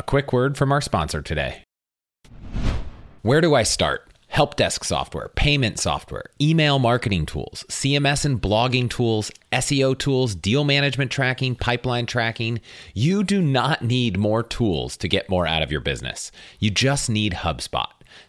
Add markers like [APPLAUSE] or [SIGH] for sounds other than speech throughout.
A quick word from our sponsor today. Where do I start? Help desk software, payment software, email marketing tools, CMS and blogging tools, SEO tools, deal management tracking, pipeline tracking. You do not need more tools to get more out of your business. You just need HubSpot.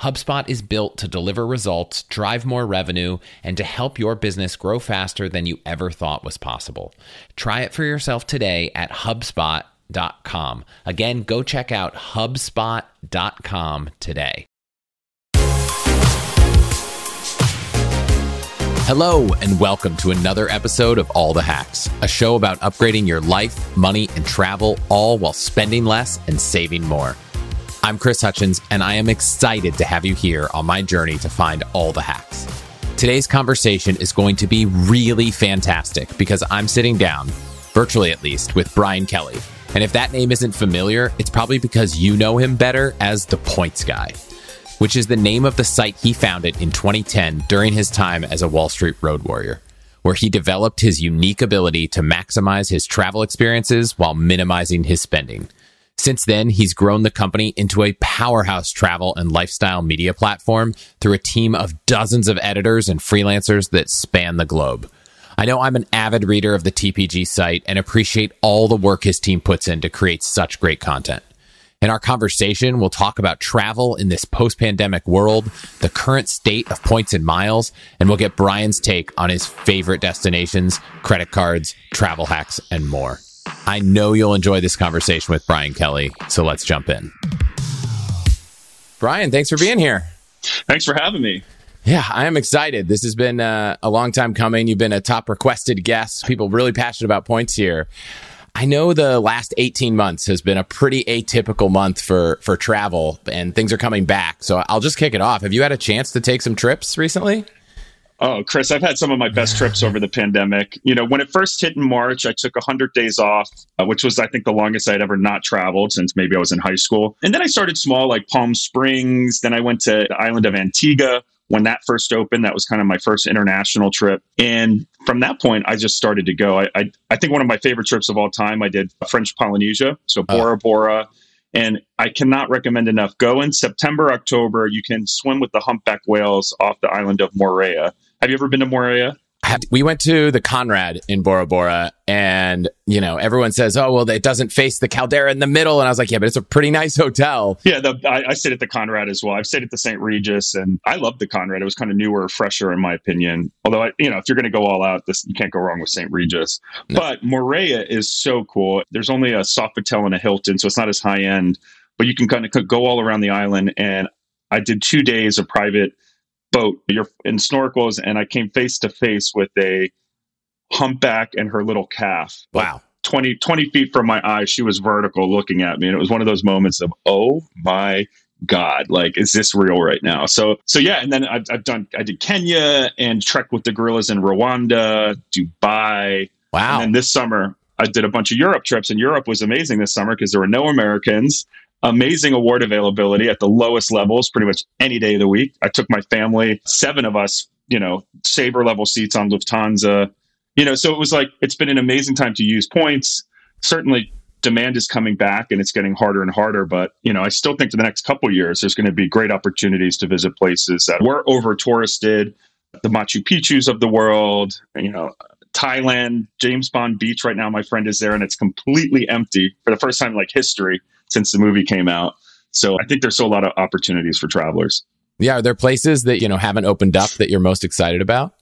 HubSpot is built to deliver results, drive more revenue, and to help your business grow faster than you ever thought was possible. Try it for yourself today at HubSpot.com. Again, go check out HubSpot.com today. Hello, and welcome to another episode of All the Hacks, a show about upgrading your life, money, and travel, all while spending less and saving more. I'm Chris Hutchins, and I am excited to have you here on my journey to find all the hacks. Today's conversation is going to be really fantastic because I'm sitting down, virtually at least, with Brian Kelly. And if that name isn't familiar, it's probably because you know him better as the Points Guy, which is the name of the site he founded in 2010 during his time as a Wall Street road warrior, where he developed his unique ability to maximize his travel experiences while minimizing his spending. Since then, he's grown the company into a powerhouse travel and lifestyle media platform through a team of dozens of editors and freelancers that span the globe. I know I'm an avid reader of the TPG site and appreciate all the work his team puts in to create such great content. In our conversation, we'll talk about travel in this post pandemic world, the current state of points and miles, and we'll get Brian's take on his favorite destinations, credit cards, travel hacks, and more. I know you'll enjoy this conversation with Brian Kelly, so let's jump in. Brian, thanks for being here. Thanks for having me. Yeah, I am excited. This has been uh, a long time coming. You've been a top requested guest. People really passionate about points here. I know the last 18 months has been a pretty atypical month for for travel and things are coming back. So I'll just kick it off. Have you had a chance to take some trips recently? Oh, Chris, I've had some of my best trips over the pandemic. You know, when it first hit in March, I took 100 days off, uh, which was, I think, the longest I'd ever not traveled since maybe I was in high school. And then I started small, like Palm Springs. Then I went to the island of Antigua when that first opened. That was kind of my first international trip. And from that point, I just started to go. I, I, I think one of my favorite trips of all time, I did French Polynesia. So Bora Bora. And I cannot recommend enough. Go in September, October. You can swim with the humpback whales off the island of Moorea. Have you ever been to Moorea? we went to the Conrad in Bora Bora, and you know everyone says, "Oh, well, it doesn't face the caldera in the middle," and I was like, "Yeah, but it's a pretty nice hotel." Yeah, the, I, I, stayed at the Conrad as well. I've stayed at the St. Regis, and I loved the Conrad. It was kind of newer, fresher, in my opinion. Although, I, you know, if you're going to go all out, this you can't go wrong with St. Regis. No. But Moorea is so cool. There's only a Sofitel and a Hilton, so it's not as high end, but you can kind of go all around the island. And I did two days of private boat. You're in snorkels, and I came face to face with a humpback and her little calf. Wow. 20, 20 feet from my eyes, she was vertical looking at me. And it was one of those moments of, oh my God, like, is this real right now? So, so yeah. And then I've, I've done, I did Kenya and trekked with the gorillas in Rwanda, Dubai. Wow. And this summer, I did a bunch of Europe trips, and Europe was amazing this summer because there were no Americans amazing award availability at the lowest levels pretty much any day of the week. I took my family, seven of us, you know, saver level seats on Lufthansa. You know, so it was like it's been an amazing time to use points. Certainly demand is coming back and it's getting harder and harder, but you know, I still think for the next couple years there's going to be great opportunities to visit places that were over touristed, the Machu Picchu's of the world, you know, Thailand, James Bond Beach right now my friend is there and it's completely empty for the first time in like history since the movie came out. So I think there's still a lot of opportunities for travelers. Yeah, are there places that you know haven't opened up that you're most excited about?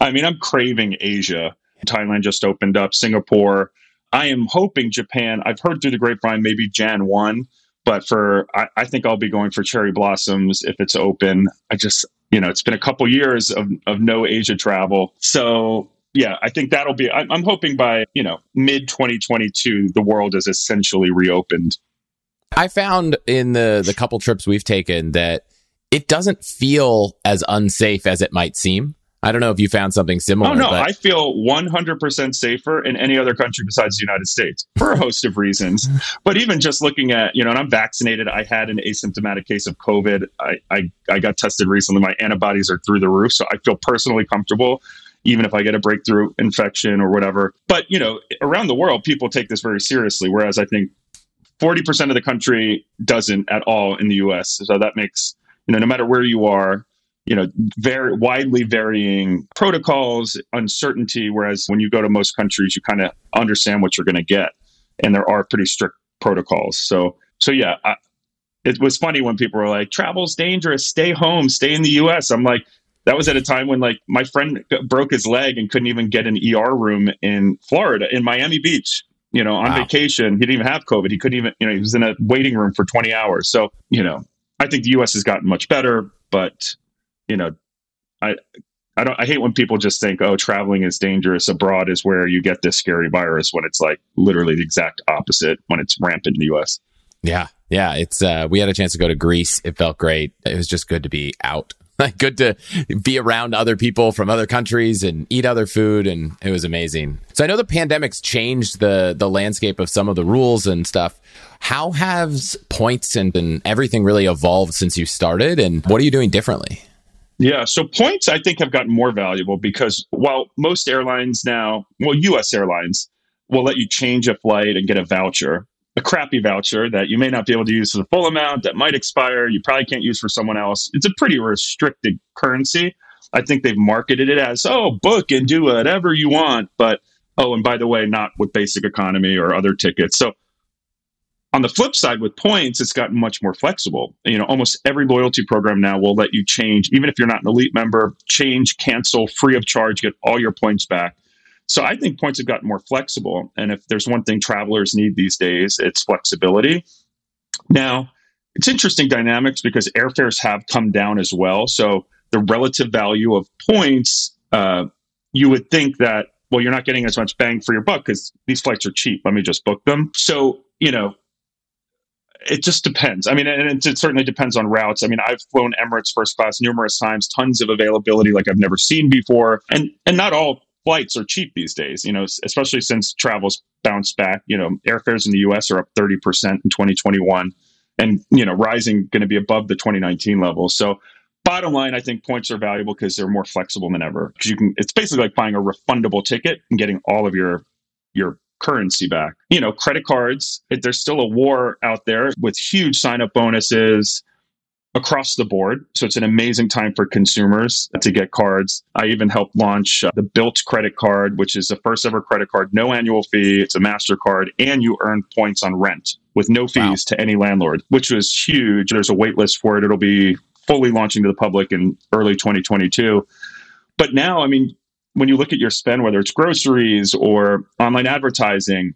I mean, I'm craving Asia. Thailand just opened up, Singapore. I am hoping Japan. I've heard through the grapevine maybe Jan 1, but for I, I think I'll be going for cherry blossoms if it's open. I just you know, it's been a couple years of, of no Asia travel. So yeah, I think that'll be. I'm, hoping by you know mid 2022, the world is essentially reopened I found in the the couple trips we've taken that it doesn't feel as unsafe as it might seem. I don't know if you found something similar. Oh no, but... I feel 100% safer in any other country besides the United States for a host of reasons. [LAUGHS] But even just looking at, you know, and I'm vaccinated. I had an asymptomatic case of COVID. I, I, I got tested recently. My antibodies are through the roof, so I feel personally comfortable even if I get a breakthrough infection or whatever. But, you know, around the world, people take this very seriously, whereas I think 40% of the country doesn't at all in the US. So that makes, you know, no matter where you are, you know, very widely varying protocols, uncertainty. Whereas when you go to most countries, you kind of understand what you're going to get, and there are pretty strict protocols. So, so yeah, I, it was funny when people were like, "Travel's dangerous. Stay home. Stay in the U.S." I'm like, that was at a time when like my friend broke his leg and couldn't even get an ER room in Florida, in Miami Beach you know, on wow. vacation. He didn't even have COVID. He couldn't even, you know, he was in a waiting room for 20 hours. So, you know, I think the US has gotten much better, but, you know, I, I don't, I hate when people just think, oh, traveling is dangerous. Abroad is where you get this scary virus when it's like literally the exact opposite when it's rampant in the US. Yeah. Yeah. It's, uh, we had a chance to go to Greece. It felt great. It was just good to be out [LAUGHS] good to be around other people from other countries and eat other food and it was amazing. So I know the pandemic's changed the the landscape of some of the rules and stuff. How has points and, and everything really evolved since you started and what are you doing differently? Yeah, so points I think have gotten more valuable because while most airlines now, well US airlines will let you change a flight and get a voucher, a crappy voucher that you may not be able to use for the full amount that might expire you probably can't use for someone else. It's a pretty restricted currency. I think they've marketed it as oh book and do whatever you want but oh and by the way not with basic economy or other tickets. So on the flip side with points it's gotten much more flexible. You know almost every loyalty program now will let you change even if you're not an elite member change cancel free of charge get all your points back so I think points have gotten more flexible. And if there's one thing travelers need these days, it's flexibility. Now, it's interesting dynamics because airfares have come down as well. So the relative value of points, uh, you would think that, well, you're not getting as much bang for your buck because these flights are cheap. Let me just book them. So, you know, it just depends. I mean, and it, it, certainly depends on routes. I mean, I've flown Emirates first class numerous times, tons of availability like I've never seen before, and and not all flights are cheap these days, you know, especially since travel's bounced back. You know, airfares in the US are up 30% in 2021 and, you know, rising going to be above the 2019 level. So, bottom line, I think points are valuable because they're more flexible than ever. Because you can, it's basically like buying a refundable ticket and getting all of your, your currency back. You know, credit cards, there's still a war out there with huge sign up bonuses across the board. So it's an amazing time for consumers to get cards. I even helped launch uh, the Bilt credit card, which is the first ever credit card, no annual fee. It's a MasterCard and you earn points on rent with no fees wow. to any landlord, which was huge. There's a wait list for it. It'll be fully launching to the public in early 2022. But now, I mean, when you look at your spend, whether it's groceries or online advertising,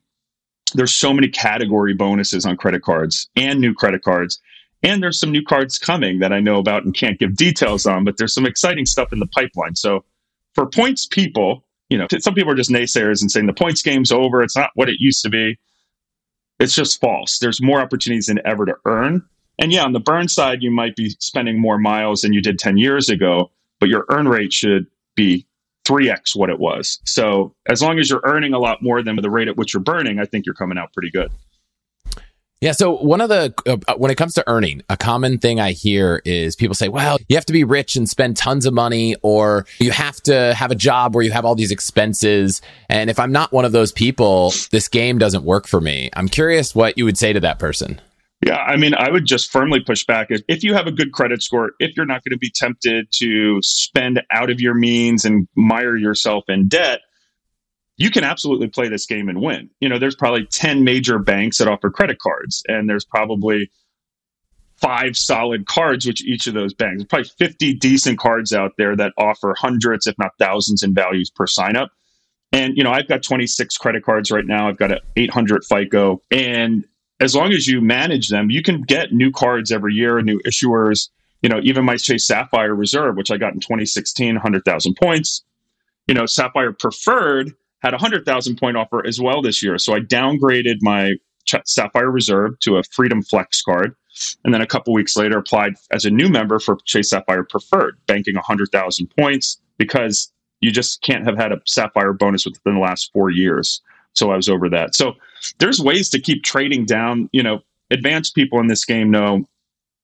there's so many category bonuses on credit cards and new credit cards and there's some new cards coming that I know about and can't give details on, but there's some exciting stuff in the pipeline. So for points people, you know, some people are just naysayers and saying the points game's over. It's not what it used to be. It's just false. There's more opportunities than ever to earn. And yeah, on the burn side, you might be spending more miles than you did 10 years ago, but your earn rate should be 3x what it was. So as long as you're earning a lot more than the rate at which you're burning, I think you're coming out pretty good. Yeah. So one of the, uh, when it comes to earning, a common thing I hear is people say, well, you have to be rich and spend tons of money, or you have to have a job where you have all these expenses. And if I'm not one of those people, this game doesn't work for me. I'm curious what you would say to that person. Yeah, I mean, I would just firmly push back. If you have a good credit score, if you're not going to be tempted to spend out of your means and mire yourself in debt, you can absolutely play this game and win. You know, there's probably 10 major banks that offer credit cards, and there's probably five solid cards which each of those banks. Probably 50 decent cards out there that offer hundreds, if not thousands, in values per sign up. And, you know, I've got 26 credit cards right now. I've got an 800 FICO. And as long as you manage them, you can get new cards every year, new issuers. You know, even my Chase Sapphire Reserve, which I got in 2016, 100,000 points. You know, Sapphire Preferred had a 100,000 point offer as well this year. So I downgraded my Ch- Sapphire Reserve to a Freedom Flex card. And then a couple weeks later, applied as a new member for Chase Sapphire Preferred, banking 100,000 points because you just can't have had a Sapphire bonus within the last four years. So I was over that. So there's ways to keep trading down. You know, advanced people in this game know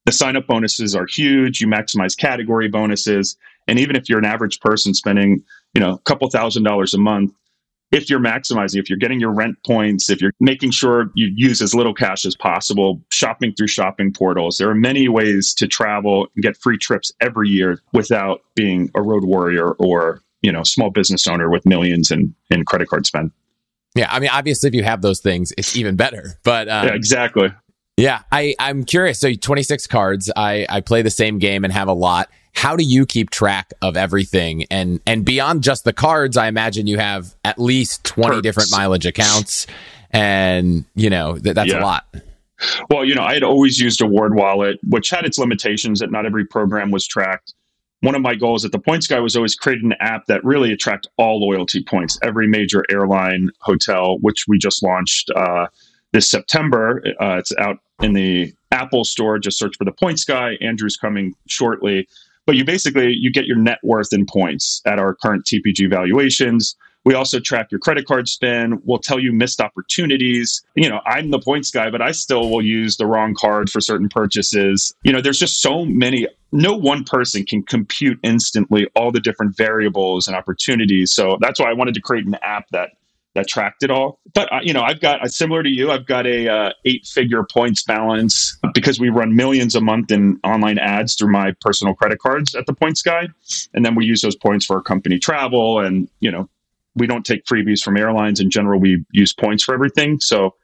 the sign up bonuses are huge. You maximize category bonuses. And even if you're an average person spending, you know, a couple thousand dollars a month, if you're maximizing, if you're getting your rent points, if you're making sure you use as little cash as possible, shopping through shopping portals, there are many ways to travel and get free trips every year without being a road warrior or, you know, small business owner with millions in, in credit card spend. Yeah, I mean, obviously, if you have those things, it's even better. But um, yeah, exactly. Yeah, I I'm curious. So 26 cards. I I play the same game and have a lot. How do you keep track of everything? And and beyond just the cards, I imagine you have at least 20 Perks. different mileage accounts, and you know th- that's yeah. a lot. Well, you know, I had always used a Award Wallet, which had its limitations that not every program was tracked. One of my goals at the Points Guy was always create an app that really attract all loyalty points, every major airline, hotel, which we just launched. Uh, this September. Uh, it's out in the Apple store. Just search for the Points Guy. Android's coming shortly. But you basically you get your net worth in points at our current TPG valuations. We also track your credit card spend. We'll tell you missed opportunities. You know, I'm the points guy, but I still will use the wrong card for certain purchases. You know, there's just so many. No one person can compute instantly all the different variables and opportunities. So that's why I wanted to create an app that that tracked it all. But uh, you know, I've got uh, similar to you. I've got a uh, eight figure points balance because we run millions a month in online ads through my personal credit cards at the Points Guy, and then we use those points for our company travel. And you know, we don't take freebies from airlines in general. We use points for everything. So.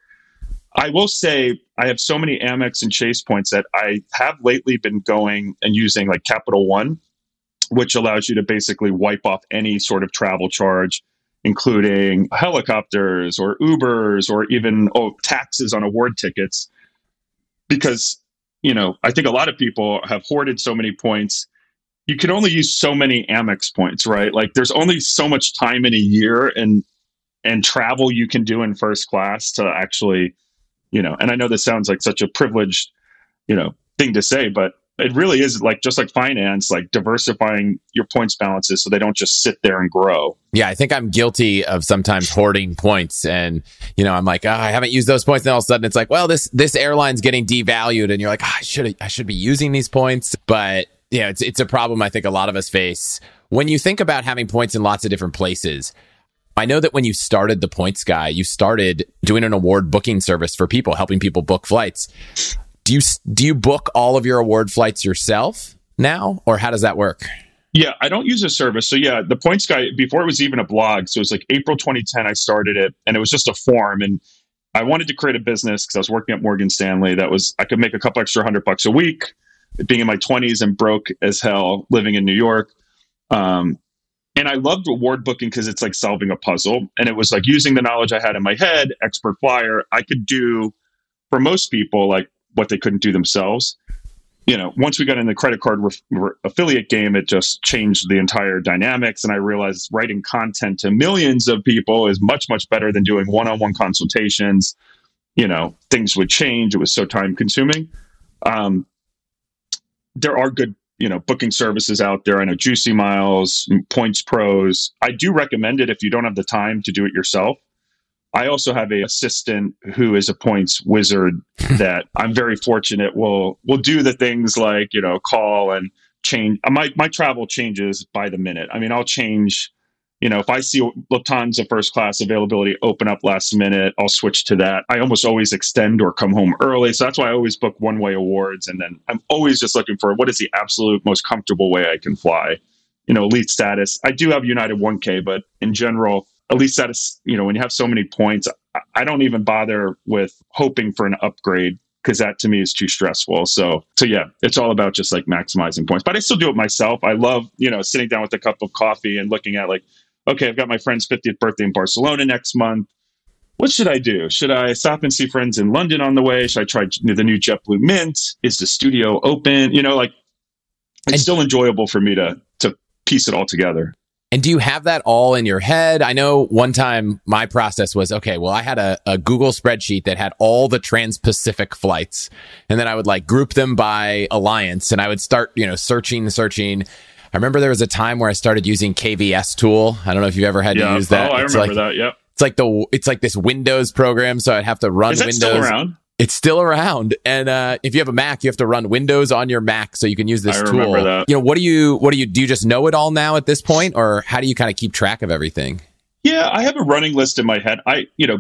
I will say I have so many Amex and Chase points that I have lately been going and using like Capital One, which allows you to basically wipe off any sort of travel charge including helicopters or Ubers or even oh, taxes on award tickets. Because, you know, I think a lot of people have hoarded so many points. You can only use so many Amex points, right? Like there's only so much time in a year and and travel you can do in first class to actually, you know, and I know this sounds like such a privileged, you know, thing to say, but it really is like just like finance, like diversifying your points balances so they don't just sit there and grow. Yeah, I think I'm guilty of sometimes hoarding points, and you know, I'm like, oh, I haven't used those points, and all of a sudden it's like, well, this this airline's getting devalued, and you're like, oh, I should I should be using these points, but yeah, it's it's a problem I think a lot of us face when you think about having points in lots of different places. I know that when you started the points guy, you started doing an award booking service for people, helping people book flights do you do you book all of your award flights yourself now, or how does that work? Yeah, I don't use a service. So yeah, the points guy before it was even a blog. So it was like April 2010 I started it and it was just a form and I wanted to create a business because I was working at Morgan Stanley that was I could make a couple extra hundred bucks a week being in my 20s and broke as hell living in New York. Um, and I loved award booking because it's like solving a puzzle. And it was like using the knowledge I had in my head, expert flyer, I could do for most people like what they couldn't do themselves. You know, once we got in the credit card re- re- affiliate game, it just changed the entire dynamics. And I realized writing content to millions of people is much, much better than doing one on one consultations. You know, things would change. It was so time consuming. Um, there are good you know booking services out there i know juicy miles points pros i do recommend it if you don't have the time to do it yourself I also have a assistant who is a points wizard [LAUGHS] that I'm very fortunate will will do the things like you know call and change. Uh, my my travel changes by the minute. I mean, I'll change. You know, if I see Lufthansa first class availability open up last minute, I'll switch to that. I almost always extend or come home early. So that's why I always book one way awards. And then I'm always just looking for what is the absolute most comfortable way I can fly. You know, elite status. I do have United 1K, but in general, at least that is, you know, when you have so many points, I don't even bother with hoping for an upgrade because that to me is too stressful. So, so yeah, it's all about just like maximizing points. But I still do it myself. I love, you know, sitting down with a cup of coffee and looking at like, okay, I've got my friend's 50th birthday in Barcelona next month. What should I do? Should I stop and see friends in London on the way? Should I try the new JetBlue Mint? Is the studio open? You know, like it's and, still enjoyable for me to to piece it all together. And do you have that all in your head? I know one time my process was okay, well, I had a, a Google spreadsheet that had all the trans Pacific flights. And then I would like group them by alliance and I would start, you know, searching, searching. I remember there was a time where I started using KVS tool. I don't know if you've ever had yeah. to use that. Oh, I it's remember like, that. Yep. It's like the it's like this Windows program, so I'd have to run Windows. It's still around, and uh, if you have a Mac, you have to run Windows on your Mac so you can use this I tool. You know, what do you what do you do? You just know it all now at this point, or how do you kind of keep track of everything? Yeah, I have a running list in my head. I, you know,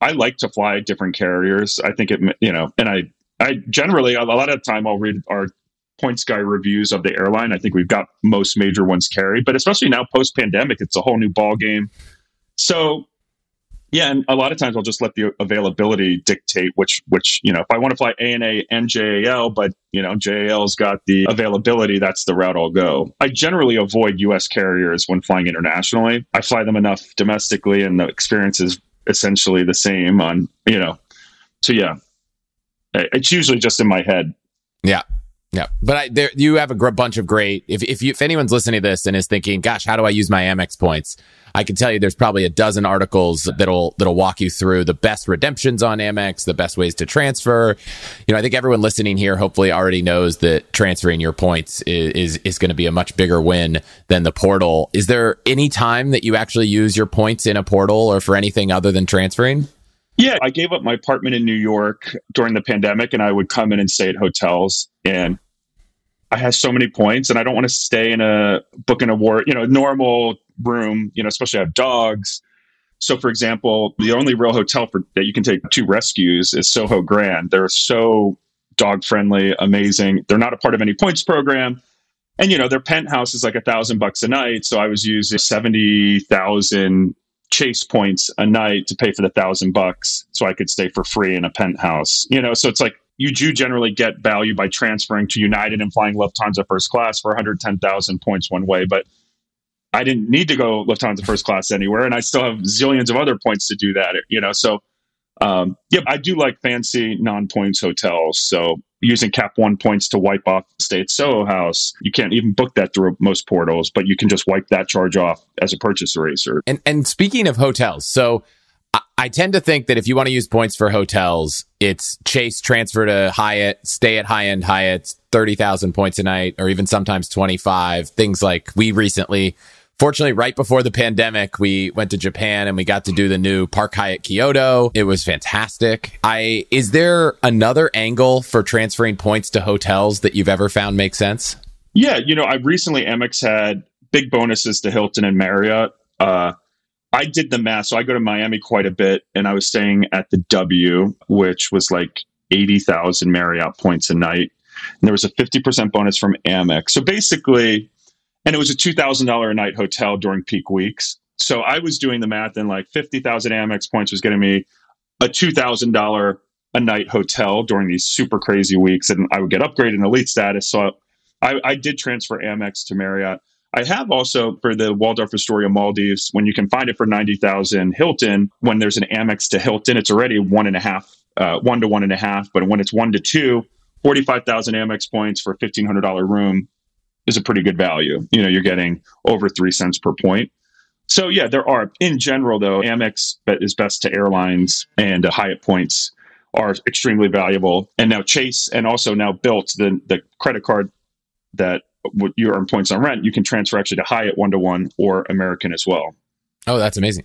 I like to fly different carriers. I think it, you know, and I, I generally a lot of the time I'll read our points guy reviews of the airline. I think we've got most major ones carried, but especially now post pandemic, it's a whole new ball game. So yeah, and a lot of times I'll just let the availability dictate which which you know if I want to fly ANA and JAL, but you know JAL's got the availability, that's the route I'll go. I generally avoid U.S. carriers when flying internationally. I fly them enough domestically, and the experience is essentially the same. On you know, so yeah, it's usually just in my head. Yeah. Yeah, but I, there you have a gr- bunch of great. If if you if anyone's listening to this and is thinking, "Gosh, how do I use my Amex points?" I can tell you, there's probably a dozen articles that'll that'll walk you through the best redemptions on Amex, the best ways to transfer. You know, I think everyone listening here hopefully already knows that transferring your points is is, is going to be a much bigger win than the portal. Is there any time that you actually use your points in a portal or for anything other than transferring? Yeah, I gave up my apartment in New York during the pandemic and I would come in and stay at hotels and I have so many points and I don't want to stay in a book in a war, you know, normal room, you know, especially I have dogs. So for example, the only real hotel for that you can take two rescues is Soho Grand. They're so dog friendly, amazing. They're not a part of any points program. And you know, their penthouse is like a thousand bucks a night. So I was using seventy thousand chase points a night to pay for the thousand bucks so I could stay for free in a penthouse. You know, so it's like you do generally get value by transferring to United and flying Lufthansa first class for 110,000 points one way. But I didn't need to go Lufthansa first class anywhere, and I still have zillions of other points to do that. You know, so um, yeah, I do like fancy non-points hotels. So using Cap One points to wipe off stay at Soho House, you can't even book that through most portals, but you can just wipe that charge off as a purchase eraser. And and speaking of hotels, so I, tend to think that if you want to use points for hotels, it's Chase transfer to Hyatt, stay at high end Hyatt, thirty thousand points a night, or even sometimes twenty five. Things like we recently Fortunately, right before the pandemic, we went to Japan and we got to do the new Park Hyatt Kyoto. It was fantastic. I is there another angle for transferring points to hotels that you've ever found make sense? Yeah, you know, I recently Amex had big bonuses to Hilton and Marriott. Uh, I did the math, so I go to Miami quite a bit, and I was staying at the W, which was like eighty thousand Marriott points a night, and there was a fifty percent bonus from Amex. So basically and it was a $2,000 a night hotel during peak weeks. So I was doing the math and like 50,000 Amex points was getting me a $2,000 a night hotel during these super crazy weeks. And I would get upgraded in elite status. So I, I did transfer Amex to Marriott. I have also for the Waldorf Astoria Maldives, when you can find it for 90,000 Hilton, when there's an Amex to Hilton, it's already one and a half, uh, one to one and a half. But when it's one to two, 45,000 Amex points for a $1,500 room is a pretty good value. You know, you're getting over three cents per point. So yeah, there are in general though, Amex is best to airlines and uh, Hyatt points are extremely valuable. And now Chase and also now Bilt the the credit card that you earn points on rent, you can transfer actually to Hyatt one to one or American as well. Oh, that's amazing.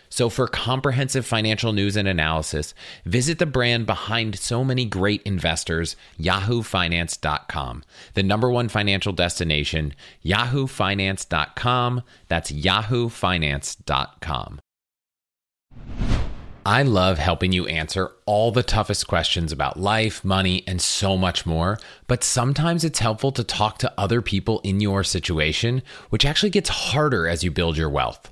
So, for comprehensive financial news and analysis, visit the brand behind so many great investors, yahoofinance.com. The number one financial destination, yahoofinance.com. That's yahoofinance.com. I love helping you answer all the toughest questions about life, money, and so much more. But sometimes it's helpful to talk to other people in your situation, which actually gets harder as you build your wealth.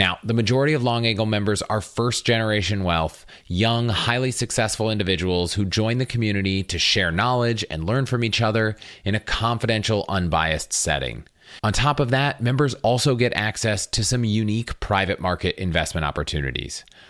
Now, the majority of Long Angle members are first generation wealth, young, highly successful individuals who join the community to share knowledge and learn from each other in a confidential, unbiased setting. On top of that, members also get access to some unique private market investment opportunities.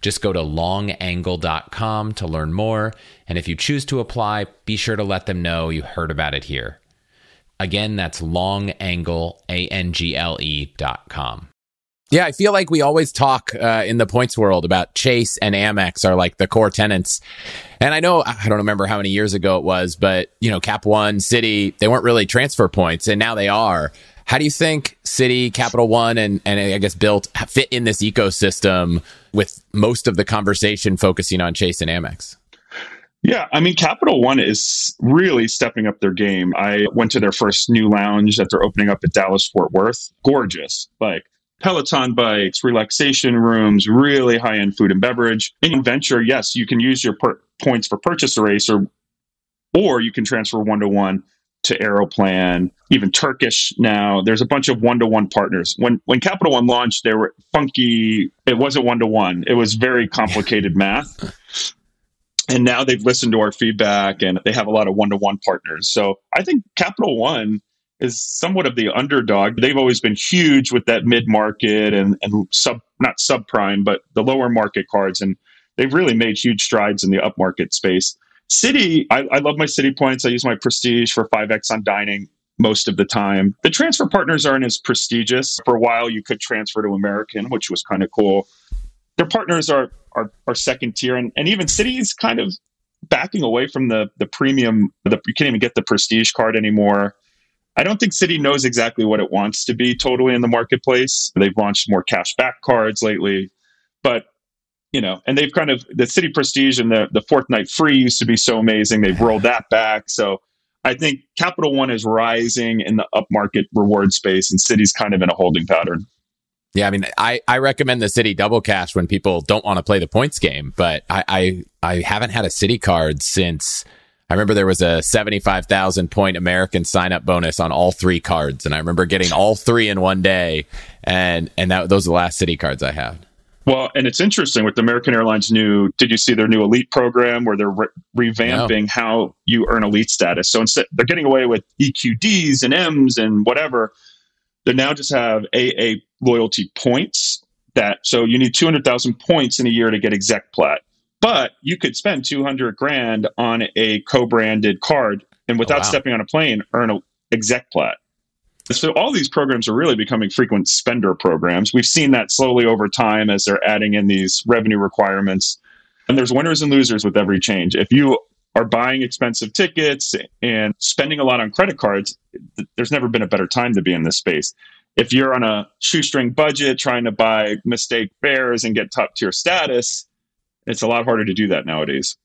Just go to longangle.com to learn more. And if you choose to apply, be sure to let them know you heard about it here. Again, that's longangle, A-N-G-L-E dot com. Yeah, I feel like we always talk uh, in the points world about Chase and Amex are like the core tenants. And I know, I don't remember how many years ago it was, but, you know, Cap One, Citi, they weren't really transfer points, and now they are. How do you think Citi, Capital One, and, and I guess Bilt fit in this ecosystem with most of the conversation focusing on Chase and Amex? Yeah, I mean, Capital One is really stepping up their game. I went to their first new lounge that they're opening up at Dallas Fort Worth. Gorgeous. Like, Peloton bikes, relaxation rooms, really high end food and beverage. In venture, yes, you can use your per- points for purchase eraser, or you can transfer one to one to Aeroplan, even Turkish now. There's a bunch of one to one partners. When when Capital One launched, they were funky. It wasn't one to one. It was very complicated [LAUGHS] math. And now they've listened to our feedback and they have a lot of one to one partners. So I think Capital One is somewhat of the underdog. They've always been huge with that mid market and, and sub not subprime, but the lower market cards. And they've really made huge strides in the upmarket space. Citi, I, I love my Citi points. I use my prestige for 5x on dining most of the time. The transfer partners aren't as prestigious. For a while, you could transfer to American, which was kind of cool. Their partners are are, are second tier, and, and even Citi's kind of backing away from the the premium. The, you can't even get the prestige card anymore. I don't think Citi knows exactly what it wants to be totally in the marketplace. They've launched more cash back cards lately, but you know, and they've kind of the Citi prestige and the the fourth night free used to be so amazing. They've rolled that back. So I think Capital One is rising in the upmarket reward space, and Citi's kind of in a holding pattern. Yeah, I mean, I, I recommend the Citi Double Cash when people don't want to play the points game, but I, I I haven't had a Citi card since I remember there was a seventy five thousand point American sign up bonus on all three cards, and I remember getting all three in one day, and and that those are the last Citi cards I have. Well, and it's interesting with American Airlines new. Did you see their new elite program where they're re- revamping no. how you earn elite status? So instead, they're getting away with EQDs and M's and whatever. They now just have AA loyalty points. That so you need two hundred thousand points in a year to get exec plat, but you could spend two hundred grand on a co-branded card and without oh, wow. stepping on a plane earn a exec plat. So all these programs are really becoming frequent spender programs. We've seen that slowly over time as they're adding in these revenue requirements. And there's winners and losers with every change. If you are buying expensive tickets and spending a lot on credit cards, there's never been a better time to be in this space. If you're on a shoestring budget trying to buy mistake fares and get top tier status, it's a lot harder to do that nowadays.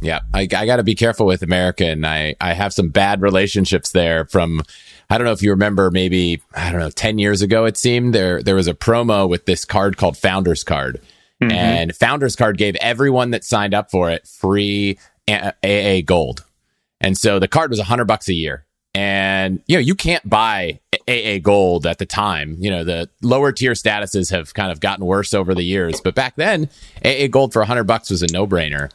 Yeah, I, I got to be careful with American. I, I have some bad relationships there from, I don't know if you remember, maybe, I don't know, 10 years ago, it seemed there, there was a promo with this card called Founders Card. Mm-hmm. And Founders Card gave everyone that signed up for it free AA Gold. And so the card was a hundred bucks a year. And, you know, you can't buy AA gold at the time. You know, the lower tier statuses have kind of gotten worse over the years. But back then, AA gold for a 100 bucks was a no brainer.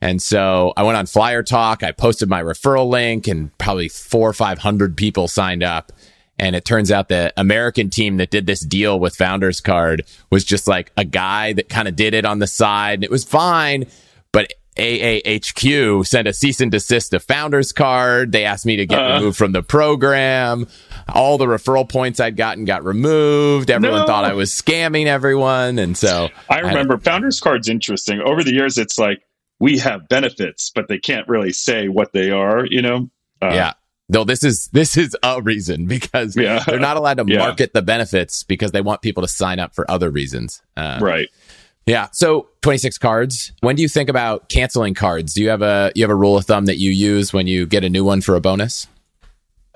And so I went on Flyer Talk. I posted my referral link, and probably four or 500 people signed up. And it turns out the American team that did this deal with Founders Card was just like a guy that kind of did it on the side. And it was fine. But AAHQ sent a cease and desist to Founders Card. They asked me to get uh, removed from the program. All the referral points I'd gotten got removed. Everyone no. thought I was scamming everyone. And so I remember I, Founders Card's interesting. Over the years, it's like we have benefits, but they can't really say what they are, you know? Uh, yeah. No, this is this is a reason because yeah. [LAUGHS] they're not allowed to [LAUGHS] yeah. market the benefits because they want people to sign up for other reasons. Uh, right. Yeah. So 26 cards. When do you think about canceling cards? Do you have a you have a rule of thumb that you use when you get a new one for a bonus?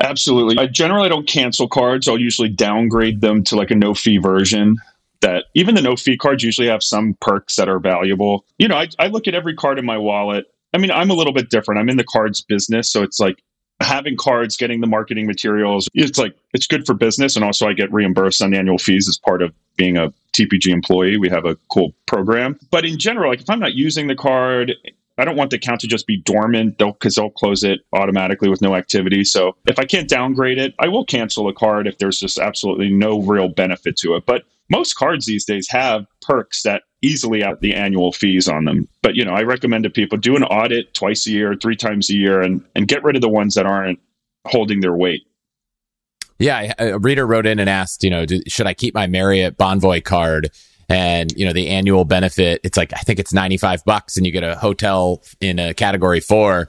Absolutely. I generally don't cancel cards. I'll usually downgrade them to like a no fee version. That even the no fee cards usually have some perks that are valuable. You know, I, I look at every card in my wallet. I mean, I'm a little bit different. I'm in the cards business, so it's like having cards, getting the marketing materials, it's like it's good for business. And also I get reimbursed on annual fees as part of being a TPG employee. We have a cool program. But in general, like if I'm not using the card, I don't want the account to just be dormant because they'll, they'll close it automatically with no activity. So if I can't downgrade it, I will cancel a card if there's just absolutely no real benefit to it. But most cards these days have perks that easily out the annual fees on them. But you know, I recommend to people do an audit twice a year, three times a year, and and get rid of the ones that aren't holding their weight. Yeah, a reader wrote in and asked, you know, do, should I keep my Marriott Bonvoy card? And you know, the annual benefit, it's like I think it's ninety five bucks, and you get a hotel in a category four.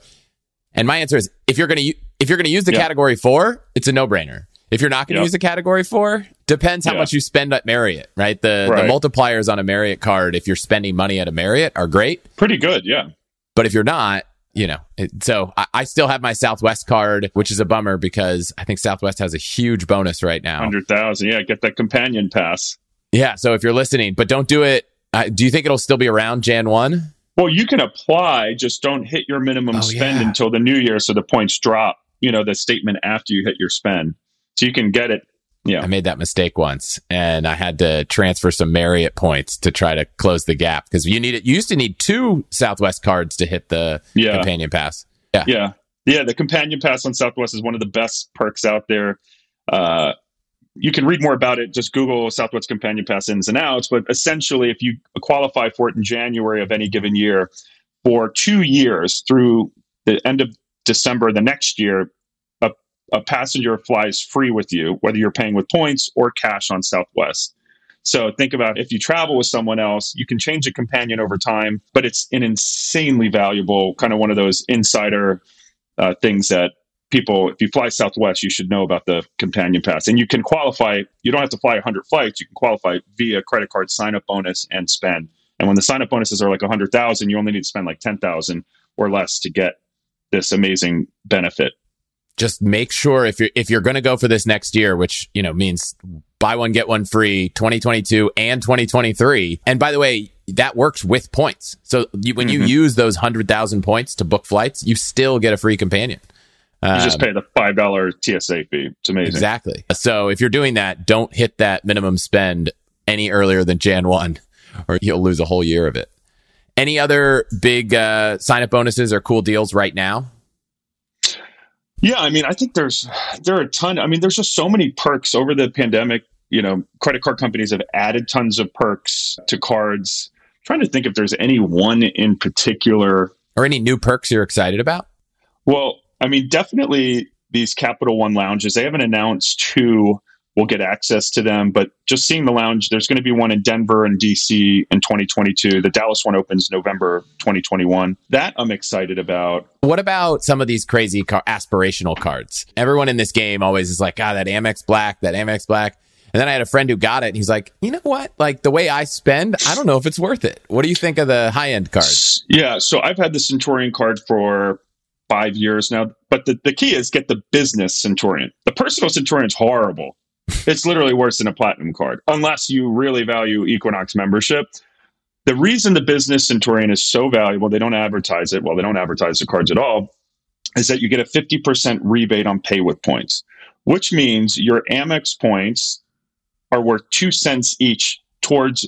And my answer is, if you're gonna if you're gonna use the yeah. category four, it's a no brainer. If you're not going to yep. use a category four, depends how yeah. much you spend at Marriott, right? The right. the multipliers on a Marriott card, if you're spending money at a Marriott, are great. Pretty good, yeah. But if you're not, you know, it, so I, I, still have my Southwest card, which is a bummer because I think Southwest has a huge bonus right now. Hundred thousand, yeah. Get that companion pass. Yeah. So if you're listening, but don't do it. Uh, do you think it'll still be around Jan one? Well, you can apply, just don't hit your minimum oh, spend yeah. until the new year, so the points drop. You know, the statement after you hit your spend. So you can get it. Yeah. I made that mistake once and I had to transfer some Marriott points to try to close the gap because you need it. You used to need two Southwest cards to hit the yeah. companion pass. Yeah. Yeah. Yeah. The companion pass on Southwest is one of the best perks out there. Uh, you can read more about it. Just Google Southwest Companion Pass ins and outs. But essentially, if you qualify for it in January of any given year for two years through the end of December the next year, a passenger flies free with you, whether you're paying with points or cash on Southwest. So think about if you travel with someone else, you can change a companion over time, but it's an insanely valuable kind of one of those insider uh, things that people, if you fly Southwest, you should know about the companion pass. And you can qualify, you don't have to fly 100 flights, you can qualify via credit card sign up bonus and spend. And when the sign up bonuses are like 100,000, you only need to spend like 10,000 or less to get this amazing benefit just make sure if you're if you're going to go for this next year, which you know means buy one get one free, 2022 and 2023. And by the way, that works with points. So you, when mm-hmm. you use those hundred thousand points to book flights, you still get a free companion. You just um, pay the five dollar TSA fee. It's amazing. Exactly. So if you're doing that, don't hit that minimum spend any earlier than Jan one, or you'll lose a whole year of it. Any other big uh, sign up bonuses or cool deals right now? Yeah, I mean, I think there's there are a ton. I mean, there's just so many perks over the pandemic. You know, credit card companies have added tons of perks to cards. I'm trying to think if there's any one in particular or any new perks you're excited about. Well, I mean, definitely these Capital One lounges. They haven't announced who we'll get access to them. But just seeing the lounge, there's going to be one in Denver and DC in 2022. The Dallas one opens November 2021. That I'm excited about. What about some of these crazy car- aspirational cards? Everyone in this game always is like, ah, that Amex Black, that Amex Black. And then I had a friend who got it and he's like, you know what? Like the way I spend, I don't know if it's worth it. What do you think of the high end cards? Yeah. So I've had the Centurion card for five years now. But the, the key is get the business Centurion. The personal Centurion is horrible it's literally worse than a platinum card, unless you really value Equinox membership. The reason the business Centurion is so valuable, they don't advertise it. Well, they don't advertise the cards at all. is that you get a 50% rebate on pay with points, which means your Amex points are worth two cents each towards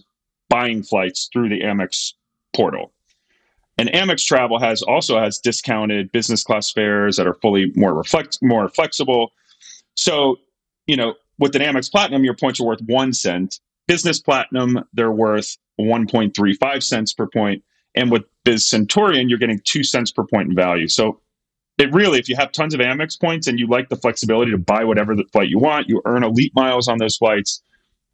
buying flights through the Amex portal. And Amex Travel has also has discounted business class fares that are fully more reflect more flexible. So, you know, with an Amex Platinum, your points are worth one cent. Business Platinum, they're worth 1.35 cents per point. And with Biz Centurion, you're getting two cents per point in value. So it really, if you have tons of Amex points and you like the flexibility to buy whatever the flight you want, you earn elite miles on those flights.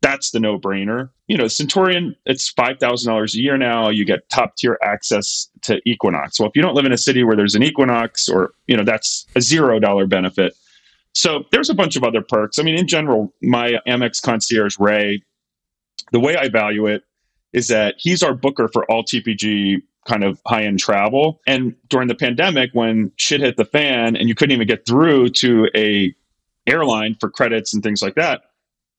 That's the no brainer. You know, Centurion, it's $5,000 a year now. You get top tier access to Equinox. Well, if you don't live in a city where there's an Equinox or, you know, that's a $0 benefit. So there's a bunch of other perks. I mean, in general, my Amex concierge, Ray, the way I value it is that he's our booker for all TPG kind of high end travel. And during the pandemic, when shit hit the fan and you couldn't even get through to a airline for credits and things like that,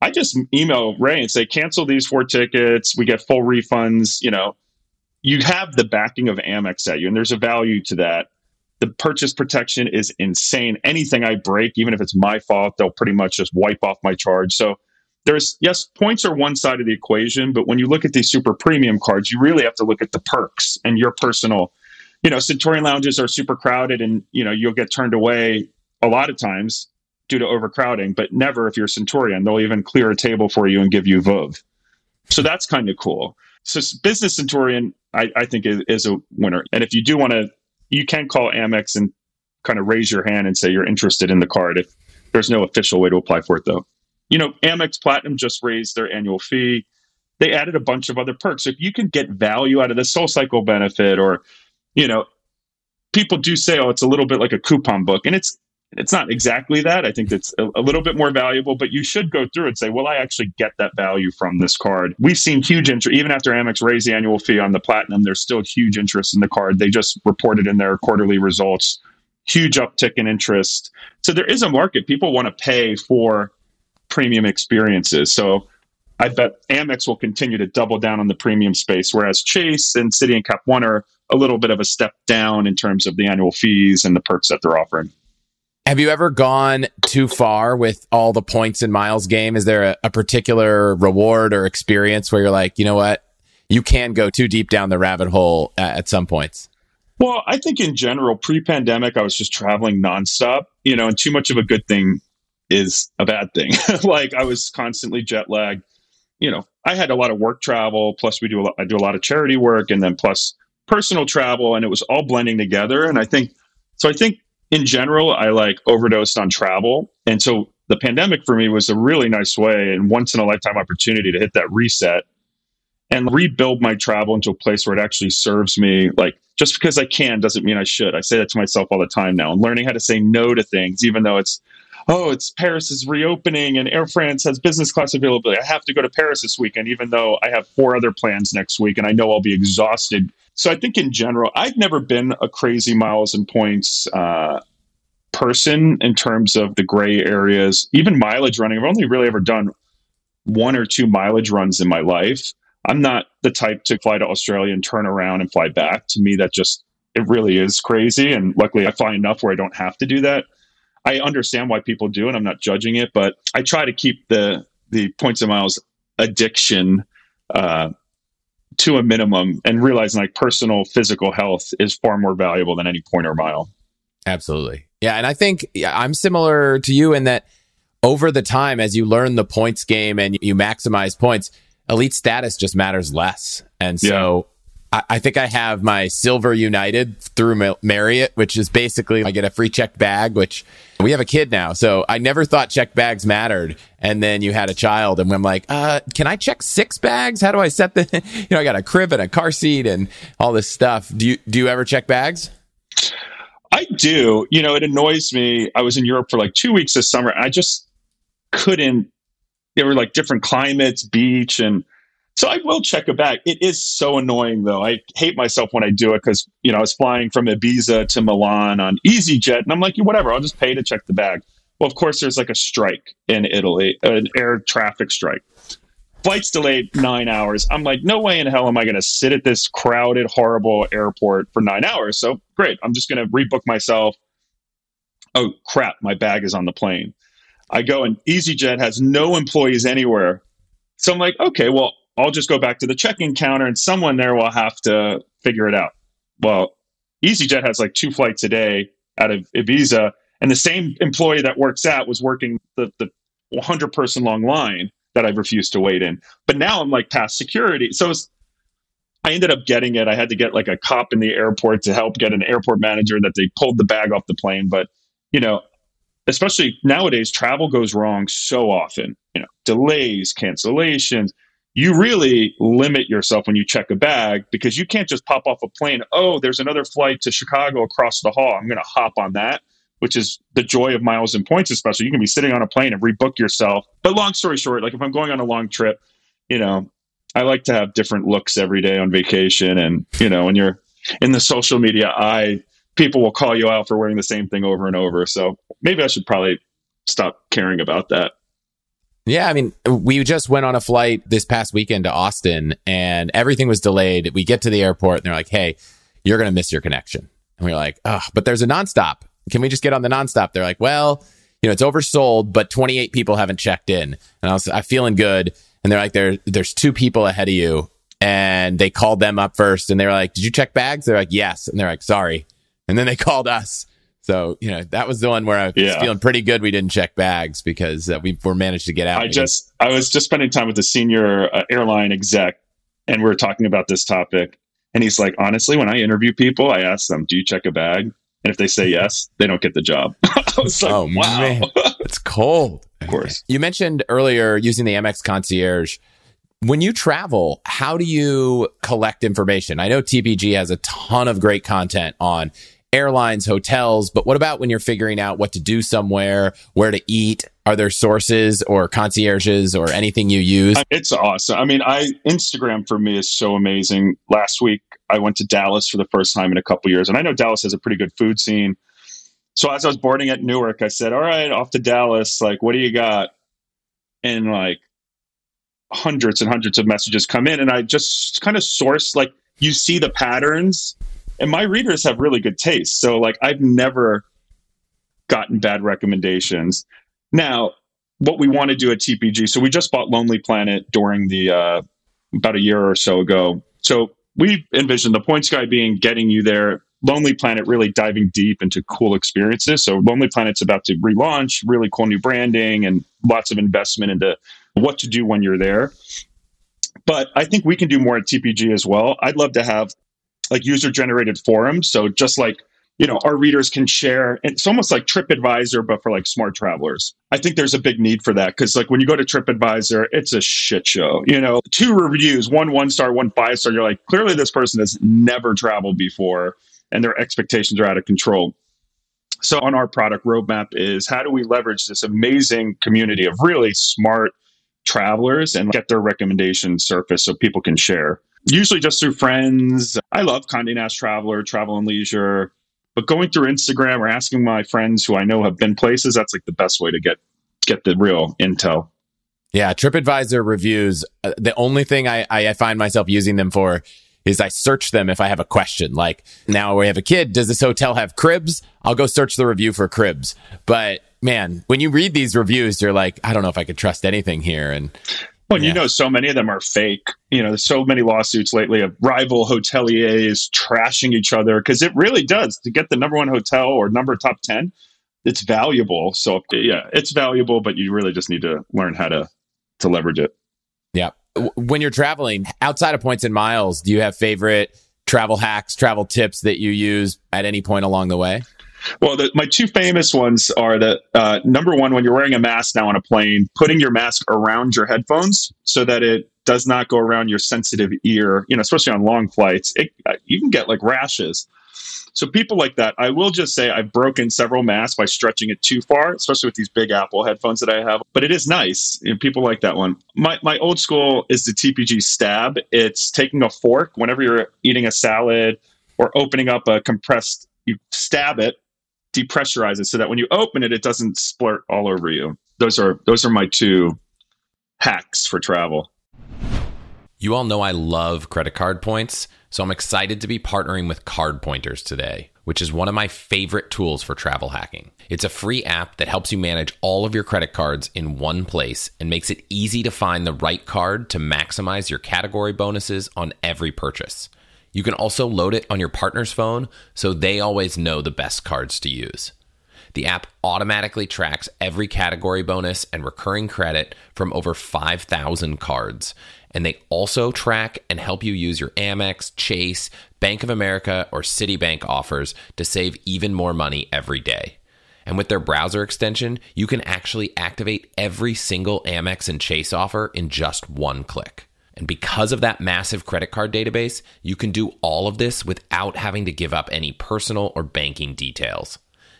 I just email Ray and say, cancel these four tickets. We get full refunds. You know, you have the backing of Amex at you, and there's a value to that. The purchase protection is insane. Anything I break, even if it's my fault, they'll pretty much just wipe off my charge. So there's yes, points are one side of the equation, but when you look at these super premium cards, you really have to look at the perks and your personal. You know, Centurion lounges are super crowded, and you know you'll get turned away a lot of times due to overcrowding, but never if you're Centurion. They'll even clear a table for you and give you VOV. So that's kind of cool. So business Centurion, I, I think is, is a winner. And if you do want to, you can call Amex and kind of raise your hand and say you're interested in the card. If there's no official way to apply for it, though you know, Amex Platinum just raised their annual fee. They added a bunch of other perks. If you can get value out of the Soul Cycle benefit, or you know, people do say, "Oh, it's a little bit like a coupon book," and it's it's not exactly that. I think it's a, a, little bit more valuable, but you should go through and say, "Well, I actually get that value from this card." We've seen huge interest, even after Amex raised the annual fee on the Platinum. There's still huge interest in the card. They just reported in their quarterly results huge uptick in interest. So there is a market. People want to pay for premium experiences. So I bet Amex will continue to double down on the premium space, whereas Chase and Citi and Cap One are a little bit of a step down in terms of the annual fees and the perks that they're offering. Have you ever gone too far with all the points and miles game? Is there a, a particular reward or experience where you're like, you know what, you can go too deep down the rabbit hole at, at some points? Well, I think in general, pre pandemic, I was just traveling nonstop, you know, and too much of a good thing is a bad thing. [LAUGHS] like I was constantly jet lagged. You know, I had a lot of work travel, plus we do a lot, I do a lot of charity work, and then plus personal travel, and it was all blending together. And I think so. I think in general, I like overdosed on travel, and so the pandemic for me was a really nice way and once in a lifetime opportunity to hit that reset and rebuild my travel into a place where it actually serves me. Like just because I can doesn't mean I should. I say that to myself all the time now. And learning how to say no to things, even though it's oh, it's Paris is reopening and Air France has business class availability. I have to go to Paris this weekend, even though I have four other plans next week and I know I'll be exhausted. So I think in general, I've never been a crazy miles and points uh, person in terms of the gray areas, even mileage running. I've only really ever done one or two mileage runs in my life. I'm not the type to fly to Australia and turn around and fly back. To me, that just, it really is crazy. And luckily, I fly enough where I don't have to do that. I understand why people do it. I'm not judging it, but I try to keep the the points and miles addiction uh, to a minimum and realizing like personal physical health is far more valuable than any point or mile. Absolutely. Yeah. And I think yeah, I'm similar to you in that over the time, as you learn the points game and you maximize points, elite status just matters less. And so I, think I have my Silver United through Marriott, which is basically I get a free checked bag, which we have a kid now. So I never thought checked bags mattered. And then you had a child and I'm like, uh, can I check six bags? How do I set the, [LAUGHS] you know, I got a crib and a car seat and all this stuff. Do you, do you ever check bags? I do. You know, it annoys me. I was in Europe for like two weeks this summer. I just couldn't, there were like different climates, beach and, so I will check a bag. It is so annoying though. I hate myself when I do it because you know I was flying from Ibiza to Milan on EasyJet, and I'm like, whatever, I'll just pay to check the bag. Well, of course, there's like a strike in Italy, an air traffic strike. Flight's delayed nine hours. I'm like, no way in hell am I going to sit at this crowded, horrible airport for nine hours. So great, I'm just going to rebook myself, oh crap, my bag is on the plane. I go and EasyJet has no employees anywhere. So I'm like, okay, well, I'll just go back to the check-in counter and someone there will have to figure it out. Well, EasyJet has like two flights a day out of Ibiza, and the same employee that works out was working the, the 100 person long line that I've refused to wait in. But now I'm like past security. So I ended up getting it. I had to get like a cop in the airport to help get an airport manager that they pulled the bag off the plane. But, you know, especially nowadays, travel goes wrong so often, you know, delays, cancellations. You really limit yourself when you check a bag because you can't just pop off a plane. Oh, there's another flight to Chicago across the hall. I'm going to hop on that which is the joy of miles and points, especially. You can be sitting on a plane and rebook yourself. But long story short, like if I'm going on a long trip, you know, I like to have different looks every day on vacation. And, you know, when you're in the social media eye, people will call you out for wearing the same thing over and over. So maybe I should probably stop caring about that. Yeah, I mean, we just went on a flight this past weekend to Austin and everything was delayed. We get to the airport and they're like, hey, you're going to miss your connection. And we are like, oh, but there's a nonstop. Can we just get on the nonstop? They're like, well, you know, it's oversold, but 28 people haven't checked in. And I was, I'm feeling good. And they're like, there, there's two people ahead of you. And they called them up first and they were like, did you check bags? They're like, yes. And they're like, sorry. And then they [LAUGHS] called us. So, you know, that was the one where I was yeah. feeling pretty good. We didn't check bags because uh, we were managed to get out. I just, I was just spending time with the senior uh, airline exec and we are talking about this topic. And he's like, honestly, when I interview people, I ask them, do you check a bag? And if they say yes, they don't get the job. [LAUGHS] I was like, oh, wow. Man. It's cold. [LAUGHS] of course. You mentioned earlier using the Amex concierge. When you travel, how do you collect information? I know TPG has a ton of great content on airlines, hotels, but what about when you're figuring out what to do somewhere, where to eat? Are there sources or concierges or anything you use? Uh, it's awesome. I mean, I Instagram for me is so amazing. Last week I went to Dallas for the first time in a couple years, and I know Dallas has a pretty good food scene. So as I was boarding at Newark, I said, "All right, off to Dallas. Like, what do you got?" And like hundreds and hundreds of messages come in, and I just kind of source like you see the patterns, and my readers have really good taste. So like I've never gotten bad recommendations. Now, what we want to do at TPG, so we just bought Lonely Planet during the uh, about a year or so ago. So we envisioned the points guy being getting you there. Lonely Planet really diving deep into cool experiences. So Lonely Planet's about to relaunch, really cool new branding and lots of investment into what to do when you're there. But I think we can do more at TPG as well. I'd love to have like user generated forums. So just like you know our readers can share. It's almost like tripadvisor but for like smart travelers. I think there's a big need for that because like when you go to tripadvisor it's a shit show you know? Two reviews one one star one five star you're like clearly this person has never traveled before and their expectations are out of control. So on our product roadmap is how do we leverage this amazing community of really smart travelers and get their recommendations surface so people can share usually just through friends i love conde nast traveler travel and leisure but going through Instagram or asking my friends who I know have been places, that's like the best way to get get the real intel. Yeah, TripAdvisor reviews. Uh, the only thing I, I find myself using them for is I search them if I have a question. Like now we have a kid. Does this hotel have cribs? I'll go search the review for cribs. But man, when you read these reviews, you're like, I don't know if I could trust anything here. And well, yeah. you know, so many of them are fake. You know, there's so many lawsuits lately of rival hoteliers trashing each other because it really does to get the number one hotel or number top 10. It's valuable. So, yeah, it's valuable, but you really just need to learn how to, to leverage it. Yeah. When you're traveling outside of points and miles, do you have favorite travel hacks, travel tips that you use at any point along the way? Well, the, my two famous ones are that uh, number one, when you're wearing a mask now on a plane, putting your mask around your headphones so that it does not go around your sensitive ear. You know, especially on long flights, it, uh, you can get like rashes. So people like that, I will just say I've broken several masks by stretching it too far, especially with these big Apple headphones that I have. But it is nice. You know, people like that one. My my old school is the TPG stab. It's taking a fork whenever you're eating a salad or opening up a compressed. You stab it depressurize it so that when you open it, it doesn't splurt all over you. Those are those are my two hacks for travel. You all know I love credit card points, so I'm excited to be partnering with Card Pointers today. which is one of my favorite tools for travel hacking. It's a free app that helps you manage all of your credit cards in one place and makes it easy to find the right card to maximize your category bonuses on every purchase. You can also load it on your partner's phone so they always know the best cards to use. The app automatically tracks every category bonus and recurring credit from over 5,000 cards. And they also track and help you use your Amex, Chase, Bank of America, or Citibank offers to save even more money every day. And with their browser extension, you can actually activate every single Amex and Chase offer in just one click. And because of that massive credit card database, you can do all of this without having to give up any personal or banking details.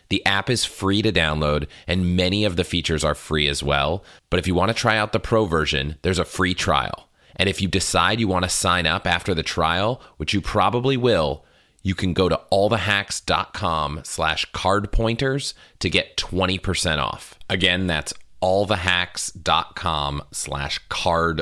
The app is free to download, and many of the features are free as well. But if you want to try out the pro version, there's a free trial. And if you decide you want to sign up after the trial, which you probably will, you can go to allthehacks.com slash card pointers to get 20% off. Again, that's allthehacks.com slash card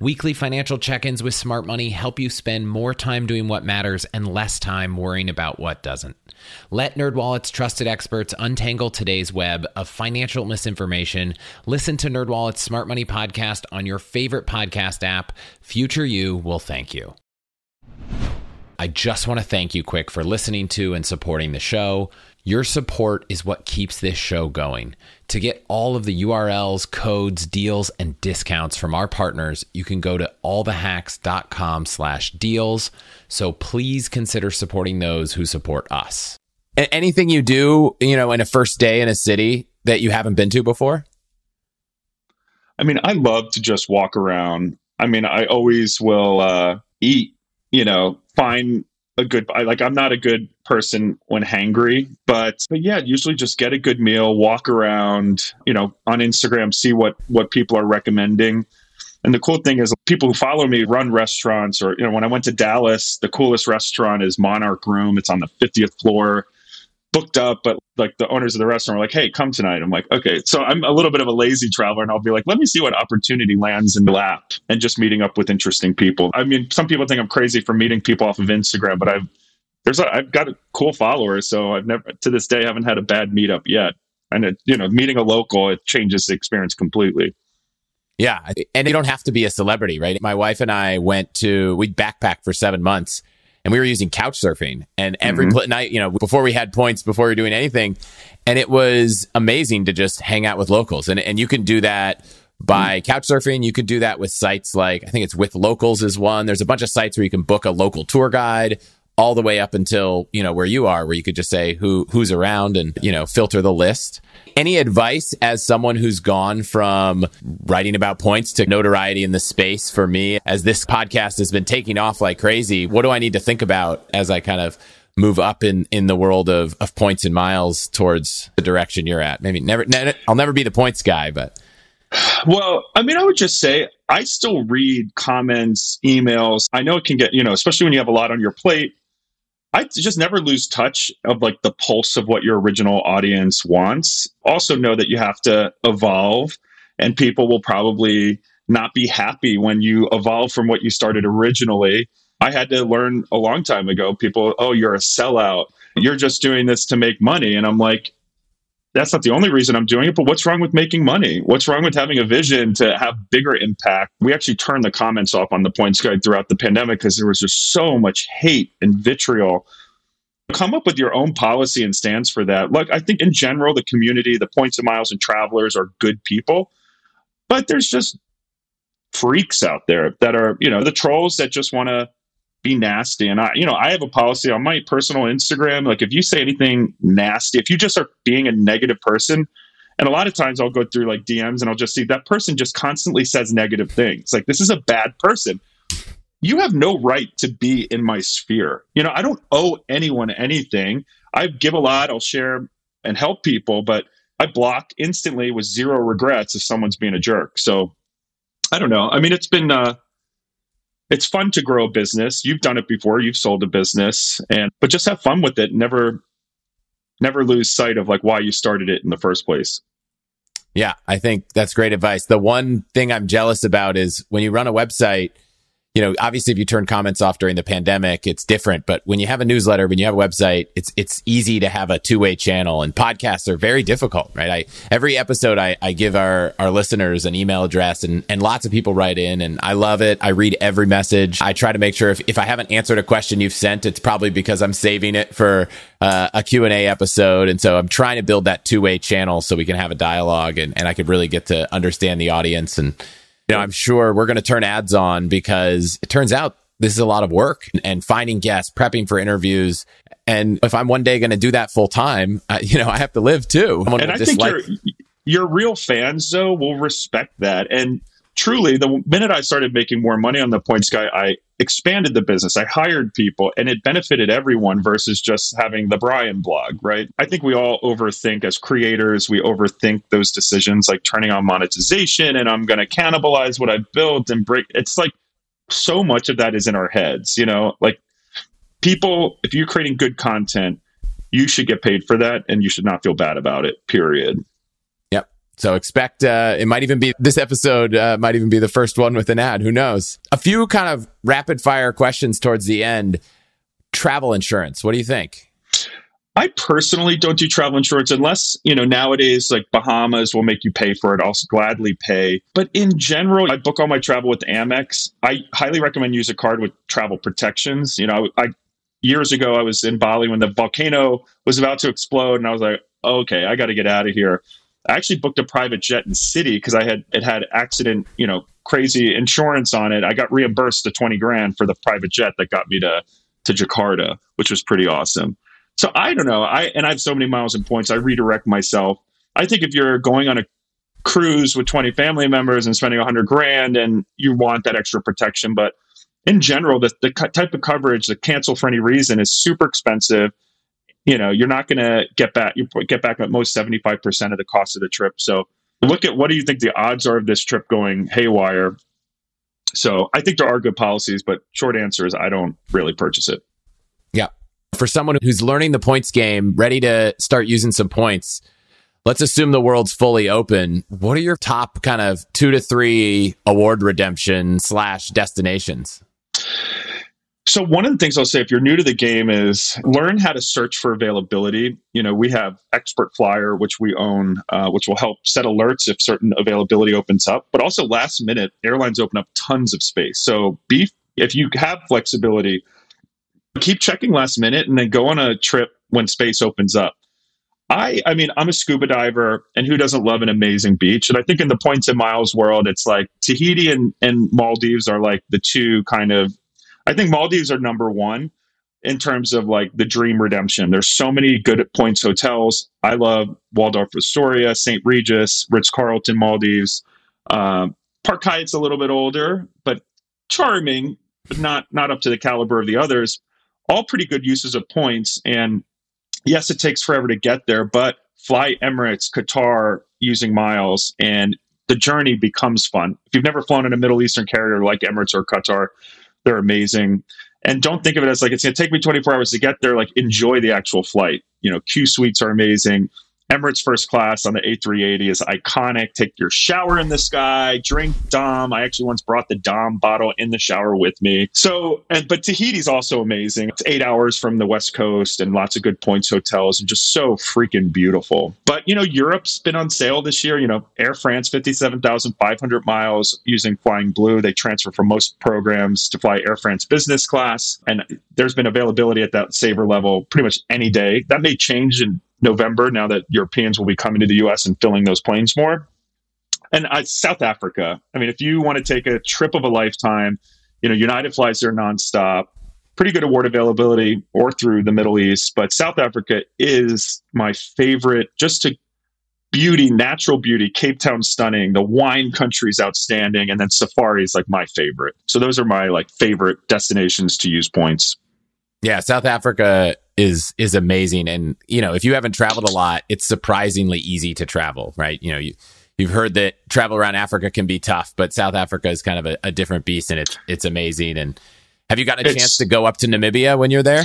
Weekly financial check ins with Smart Money help you spend more time doing what matters and less time worrying about what doesn't. Let NerdWallet's trusted experts untangle today's web of financial misinformation. Listen to NerdWallet's Smart Money podcast on your favorite podcast app. Future you will thank you. I just want to thank you quick for listening to and supporting the show. Your support is what keeps this show going. To get all of the URLs, codes, deals, and discounts from our partners, you can go to allthehacks.com slash deals. So please consider supporting those who support us. Anything you do, you know, in a first day in a city that you haven't been to before? I mean, I love to just walk around. I mean, I always will uh, eat, you know, find a good I like I'm not a good person when hangry, but but yeah, usually just get a good meal, walk around, you know, on Instagram, see what what people are recommending. And the cool thing is people who follow me run restaurants or you know, when I went to Dallas, the coolest restaurant is Monarch Room. It's on the 50th floor booked up, but like the owners of the restaurant were like, "Hey, come tonight." I'm like, "Okay." So I'm a little bit of a lazy traveler, and I'll be like, "Let me see what opportunity lands in the lap," and just meeting up with interesting people. I mean, some people think I'm crazy for meeting people off of Instagram, but I've there's a, I've got a cool followers, so I've never to this day haven't had a bad meetup yet. And it, you know, meeting a local it changes the experience completely. Yeah, and you don't have to be a celebrity, right? My wife and I went to we backpacked for seven months and we were using couch surfing and every mm-hmm. pl- night, you know, before we had points, before we were doing anything. And it was amazing to just hang out with locals. And, and you can do that by mm-hmm. couch surfing. You can do that with sites like, I think it's with locals is one. There's a bunch of sites where you can book a local tour guide all the way up until, you know, where you are, where you could just say who, who's around and, you know, filter the list. Any advice as someone who's gone from writing about points to notoriety in the space for me as this podcast has been taking off like crazy? What do I need to think about as I kind of move up in, in the world of, of points and miles towards the direction you're at? Maybe never, ne- I'll never be the points guy, but. Well, I mean, I would just say I still read comments, emails. I know it can get, you know, especially when you have a lot on your plate. I just never lose touch of like the pulse of what your original audience wants. Also know that you have to evolve and people will probably not be happy when you evolve from what you started originally. I had to learn a long time ago people, oh, you're a sellout. You're just doing this to make money. And I'm like, that's not the only reason I'm doing it, but what's wrong with making money? What's wrong with having a vision to have bigger impact? We actually turned the comments off on the Points Guy throughout the pandemic because there was just so much hate and vitriol. Come up with your own policy and stance for that. Look, I think in general, the community, the points of miles and travelers are good people, but there's just freaks out there that are, you know, the trolls that just want to be nasty. And I, you know, I have a policy on my personal Instagram. Like if you say anything nasty, if you just are being a negative person, and a lot of times I'll go through like DMs and I'll just see that person just constantly says negative things. Like this is a bad person. You have no right to be in my sphere. You know, I don't owe anyone anything. I give a lot, I'll share and help people, but I block instantly with zero regrets if someone's being a jerk. So I don't know. I mean, it's been uh it's fun to grow a business. You've done it before. You've sold a business, and but just have fun with it. Never, never lose sight of like why you started it in the first place. Yeah, I think that's great advice. The one thing I'm jealous about is when you run a website you know, obviously if you turn comments off during the pandemic, it's different. But when you have a newsletter, when you have a website, it's it's easy to have a two way channel. And podcasts are very difficult, right? I every episode I, I give our our listeners an email address, and and lots of people write in, and I love it. I read every message. I try to make sure if if I haven't answered a question you've sent, it's probably because I'm saving it for uh, a Q and A episode, and so I'm trying to build that two way channel so we can have a dialogue, and and I could really get to understand the audience and you know, I'm sure we're going to turn ads on because it turns out this is a lot of work and finding guests, prepping for interviews. And if I'm one day going to do that full time, [LAUGHS] you know, I have to live too. And I think your, your real fans, though, will respect that. And truly, the minute I started making more money on the Points Guy, I expanded the business. I hired people and it benefited everyone versus just having the Brian blog, right? I think we all overthink as creators, we overthink those decisions like turning on monetization and I'm going to cannibalize what I've built and break. It's like so much of that is in our heads, you know, like people, if you're creating good content, you should get paid for that and you should not feel bad about it, period. So expect uh, it might even be this episode uh, might even be the first one with an ad. Who knows? A few kind of rapid fire questions towards the end. Travel insurance. What do you think? I personally don't do travel insurance unless, you know, nowadays like Bahamas will make you pay for it. I'll gladly pay. But in general, I book all my travel with Amex. I highly recommend use a card with travel protections. You know, I, I years ago I was in Bali when the volcano was about to explode and I was like, okay, I got to get out of here. I actually booked a private jet in Citi because I had it had accident, you know, crazy insurance on it. I got reimbursed the 20 grand for the private jet that got me to to Jakarta, which was pretty awesome. So I don't know. I and I have so many miles and points. I redirect myself. I think if you're going on a cruise with 20 family members and spending 100 grand and you want that extra protection, but in general, the, the type of coverage, the cancel for any reason is super expensive you know you're not going to get back you get back at most 75% of the cost of the trip. So look at what do you think the odds are of this trip going haywire? So i think there are good policies but short answer is i don't really purchase it. Yeah. For someone who's learning the points game ready to start using some points let's assume the world's fully open. What are your top kind of two to three award redemption slash destinations so one of the things I'll say if you're new to the game is learn how to search for availability. You know, we have Expert Flyer, which we own, uh, which will help set alerts if certain availability opens up. But also last minute, airlines open up tons of space. So be if you have flexibility, keep checking last minute and then go on a trip when space opens up. I I mean, I'm a scuba diver and who doesn't love an amazing beach? And I think in the points and miles world, it's like Tahiti and, and Maldives are like the two kind of I think Maldives are number one in terms of like the dream redemption. There's so many good points hotels. I love Waldorf Astoria, St. Regis, Ritz Carlton, Maldives. Uh, Park Hyatt's a little bit older, but charming, but not not up to the caliber of the others. All pretty good uses of points. And yes, it takes forever to get there, but fly Emirates, Qatar using miles, and the journey becomes fun. If you've never flown in a Middle Eastern carrier like Emirates or Qatar, they're amazing. And don't think of it as like it's going to take me 24 hours to get there. Like enjoy the actual flight. You know, Q suites are amazing. Emirates first class on the A380 is iconic. Take your shower in the sky, drink Dom. I actually once brought the Dom bottle in the shower with me. So, and but Tahiti's also amazing. It's eight hours from the West Coast and lots of good points hotels and just so freaking beautiful. But you know, Europe's been on sale this year. You know, Air France, 57,500 miles using Flying Blue. They transfer from most programs to fly Air France business class. And there's been availability at that saver level pretty much any day. That may change in November now that Europeans will be coming to the US and filling those planes more. And uh, South Africa. I mean, if you want to take a trip of a lifetime, you know, United flies there nonstop. pretty good award availability or through the Middle East. But South Africa is my favorite just to beauty, natural beauty, Cape Town stunning, the wine country is outstanding, and then safari is like my favorite. So those are my like favorite destinations to use points. Yeah, South Africa is is amazing, and you know if you haven't traveled a lot, it's surprisingly easy to travel. Right? You know you. You've heard that travel around Africa can be tough, but South Africa is kind of a, a different beast, and it's it's amazing. And have you gotten a it's, chance to go up to Namibia when you're there?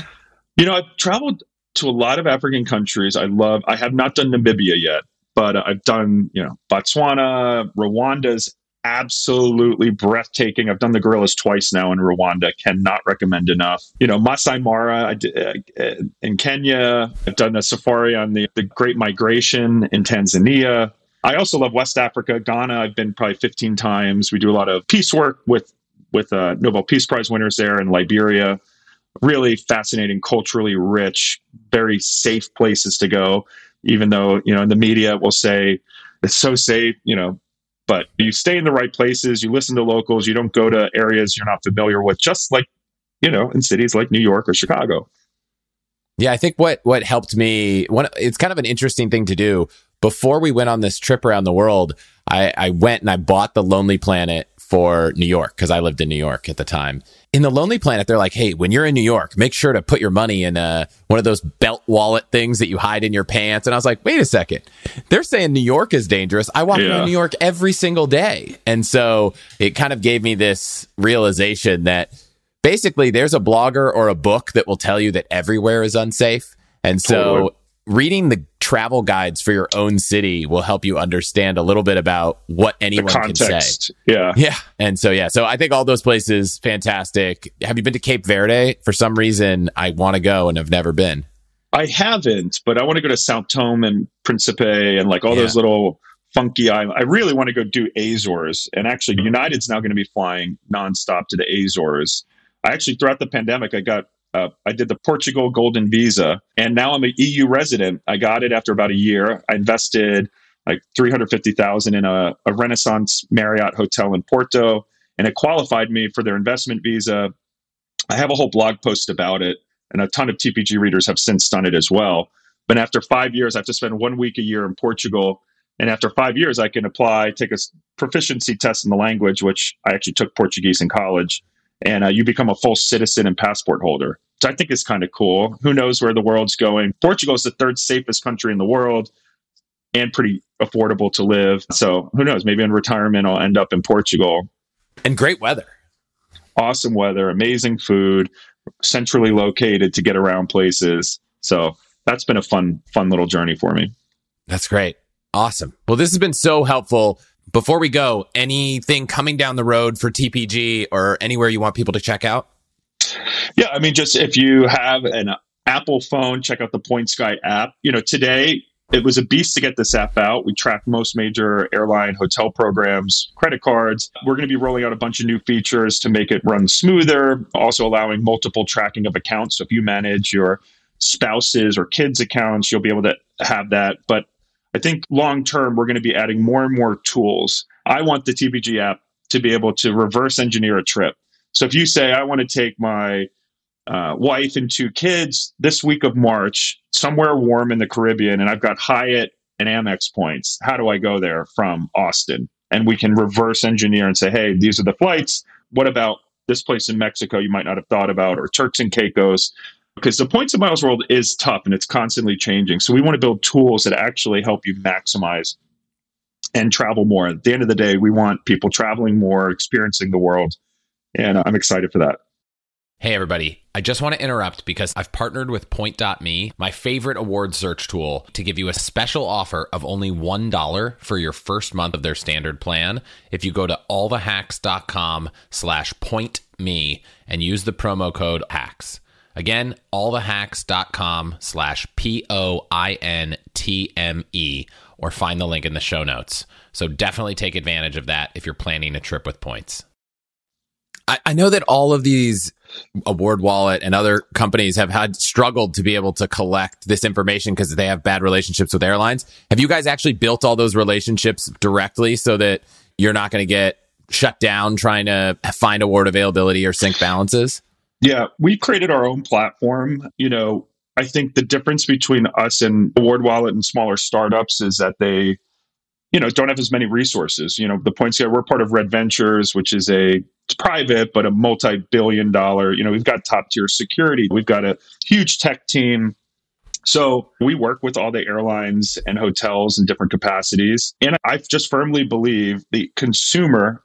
You know, I've traveled to a lot of African countries. I love. I have not done Namibia yet, but I've done, you know, Botswana, Rwanda's absolutely breathtaking. I've done the gorillas twice now in Rwanda. Cannot recommend enough. You know, Masai Mara did, uh, in Kenya. I've done a safari on the, the Great Migration in Tanzania. I also love West Africa, Ghana. I've been probably 15 times. We do a lot of peace work with with uh, Nobel Peace Prize winners there in Liberia. Really fascinating, culturally rich, very safe places to go even though you know in the media will say it's so safe you know but you stay in the right places you listen to locals you don't go to areas you're not familiar with just like you know in cities like new york or chicago yeah i think what what helped me one it's kind of an interesting thing to do before we went on this trip around the world i i went and i bought the lonely planet for New York because I lived in New York at the time. In the Lonely Planet, they're like, hey, when you're in New York, make sure to put your money in uh, one of those belt wallet things that you hide in your pants. And I was like, wait a second. They're saying New York is dangerous. I walk yeah. around New York every single day. And so it kind of gave me this realization that basically there's a blogger or a book that will tell you that everywhere is unsafe. And so totally reading the travel guides for your own city will help you understand a little bit about what anyone can say. Yeah. Yeah. And so, yeah. So I think all those places, fantastic. Have you been to Cape Verde? For some reason, I want to go and have never been. I haven't, but I want to go to Sao Tome and Principe and like all yeah. those little funky islands. I really want to go do Azores. And actually, mm-hmm. United's now going to be flying nonstop to the Azores. I actually, throughout the pandemic, I got uh, I did the Portugal Golden Visa, and now I'm an EU resident. I got it after about a year. I invested like 350,000 in a, a Renaissance Marriott hotel in Porto, and it qualified me for their investment visa. I have a whole blog post about it, and a ton of TPG readers have since done it as well. But after five years, I have to spend one week a year in Portugal. And after five years, I can apply, take a proficiency test in the language, which I actually took Portuguese in college and uh, you become a full citizen and passport holder. So I think it's kind of cool. Who knows where the world's going? Portugal is the third safest country in the world and pretty affordable to live. So who knows? Maybe in retirement, I'll end up in Portugal. And great weather. Awesome weather, amazing food, centrally located to get around places. So that's been a fun, fun little journey for me. That's great. Awesome. Well, this has been so helpful. Before we go, anything coming down the road for TPG or anywhere you want people to check out? Yeah, I mean, just if you have an Apple phone, check out the Points Guy app. You know, today it was a beast to get this app out. We track most major airline hotel programs, credit cards. We're going to be rolling out a bunch of new features to make it run smoother, also allowing multiple tracking of accounts. So if you manage your spouses or kids' accounts, you'll be able to have that. But I think long term, we're going to be adding more and more tools. I want the TPG app to be able to reverse engineer a trip. So if you say, I want to take my uh, wife and two kids this week of March, somewhere warm in the Caribbean, and I've got Hyatt and Amex points, how do I go there from Austin? And we can reverse engineer and say, hey, these are the flights. What about this place in Mexico you might not have thought about, or Turks and Caicos? Because the points of miles world is tough and it's constantly changing. So we want to build tools that actually help you maximize and travel more. At the end of the day, we want people traveling more, experiencing the world. And I'm excited for that. Hey, everybody. I just want to interrupt because I've partnered with Point.me, my favorite award search tool, to give you a special offer of only $1 for your first month of their standard plan. If you go to allthehacks.com slash pointme and use the promo code HACKS. Again, allthehacks.com slash P O I N T M E, or find the link in the show notes. So definitely take advantage of that if you're planning a trip with points. I, I know that all of these Award Wallet and other companies have had struggled to be able to collect this information because they have bad relationships with airlines. Have you guys actually built all those relationships directly so that you're not going to get shut down trying to find award availability or sync balances? Yeah, we created our own platform. You know, I think the difference between us and Award Wallet and smaller startups is that they, you know, don't have as many resources. You know, the points here, we're part of Red Ventures, which is a private but a multi-billion dollar. You know, we've got top tier security. We've got a huge tech team. So we work with all the airlines and hotels in different capacities. And I just firmly believe the consumer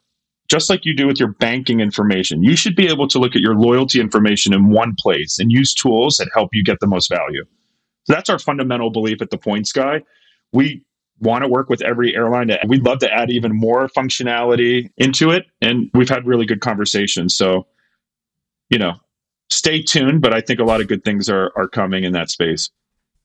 just like you do with your banking information. You should be able to look at your loyalty information in one place and use tools that help you get the most value. So that's our fundamental belief at the Points Guy. We want to work with every airline. and we'd love to add even more functionality into it. And we've had really good conversations. So, you know, stay tuned, but I think a lot of good things are, are coming in that space.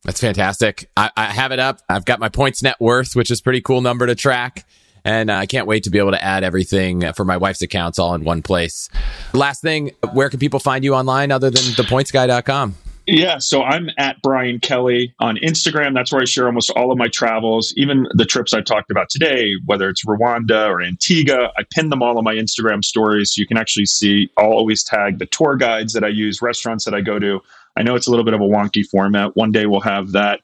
That's fantastic. I, I have it up. I've got my points net worth, which is pretty cool number to track. And uh, I can't wait to be able to add everything for my wife's accounts all in one place. Last thing, where can people find you online other than thepointsguy.com? Yeah, so I'm at Brian Kelly on Instagram. That's where I share almost all of my travels, even the trips I talked about today, whether it's Rwanda or Antigua. I pin them all on my Instagram stories. So you can actually see, I'll always tag the tour guides that I use, restaurants that I go to. I know it's a little bit of a wonky format. One day we'll have that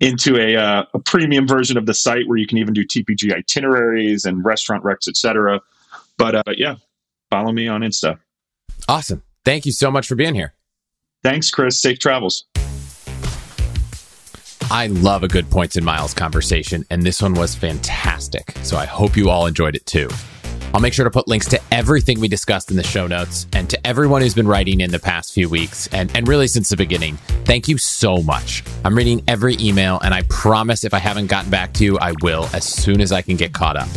into a, uh, a premium version of the site where you can even do TPG itineraries and restaurant recs, etc. But uh, but yeah, follow me on Insta. Awesome. Thank you so much for being here. Thanks, Chris. Safe travels. I love a good points and miles conversation, and this one was fantastic. So I hope you all enjoyed it too. I'll make sure to put links to everything we discussed in the show notes and to everyone who's been writing in the past few weeks and, and really since the beginning. Thank you so much. I'm reading every email, and I promise if I haven't gotten back to you, I will as soon as I can get caught up.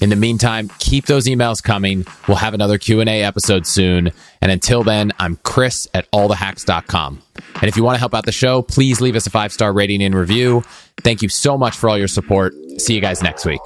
In the meantime, keep those emails coming. We'll have another Q&A episode soon. And until then, I'm Chris at allthehacks.com. And if you want to help out the show, please leave us a five-star rating and review. Thank you so much for all your support. See you guys next week.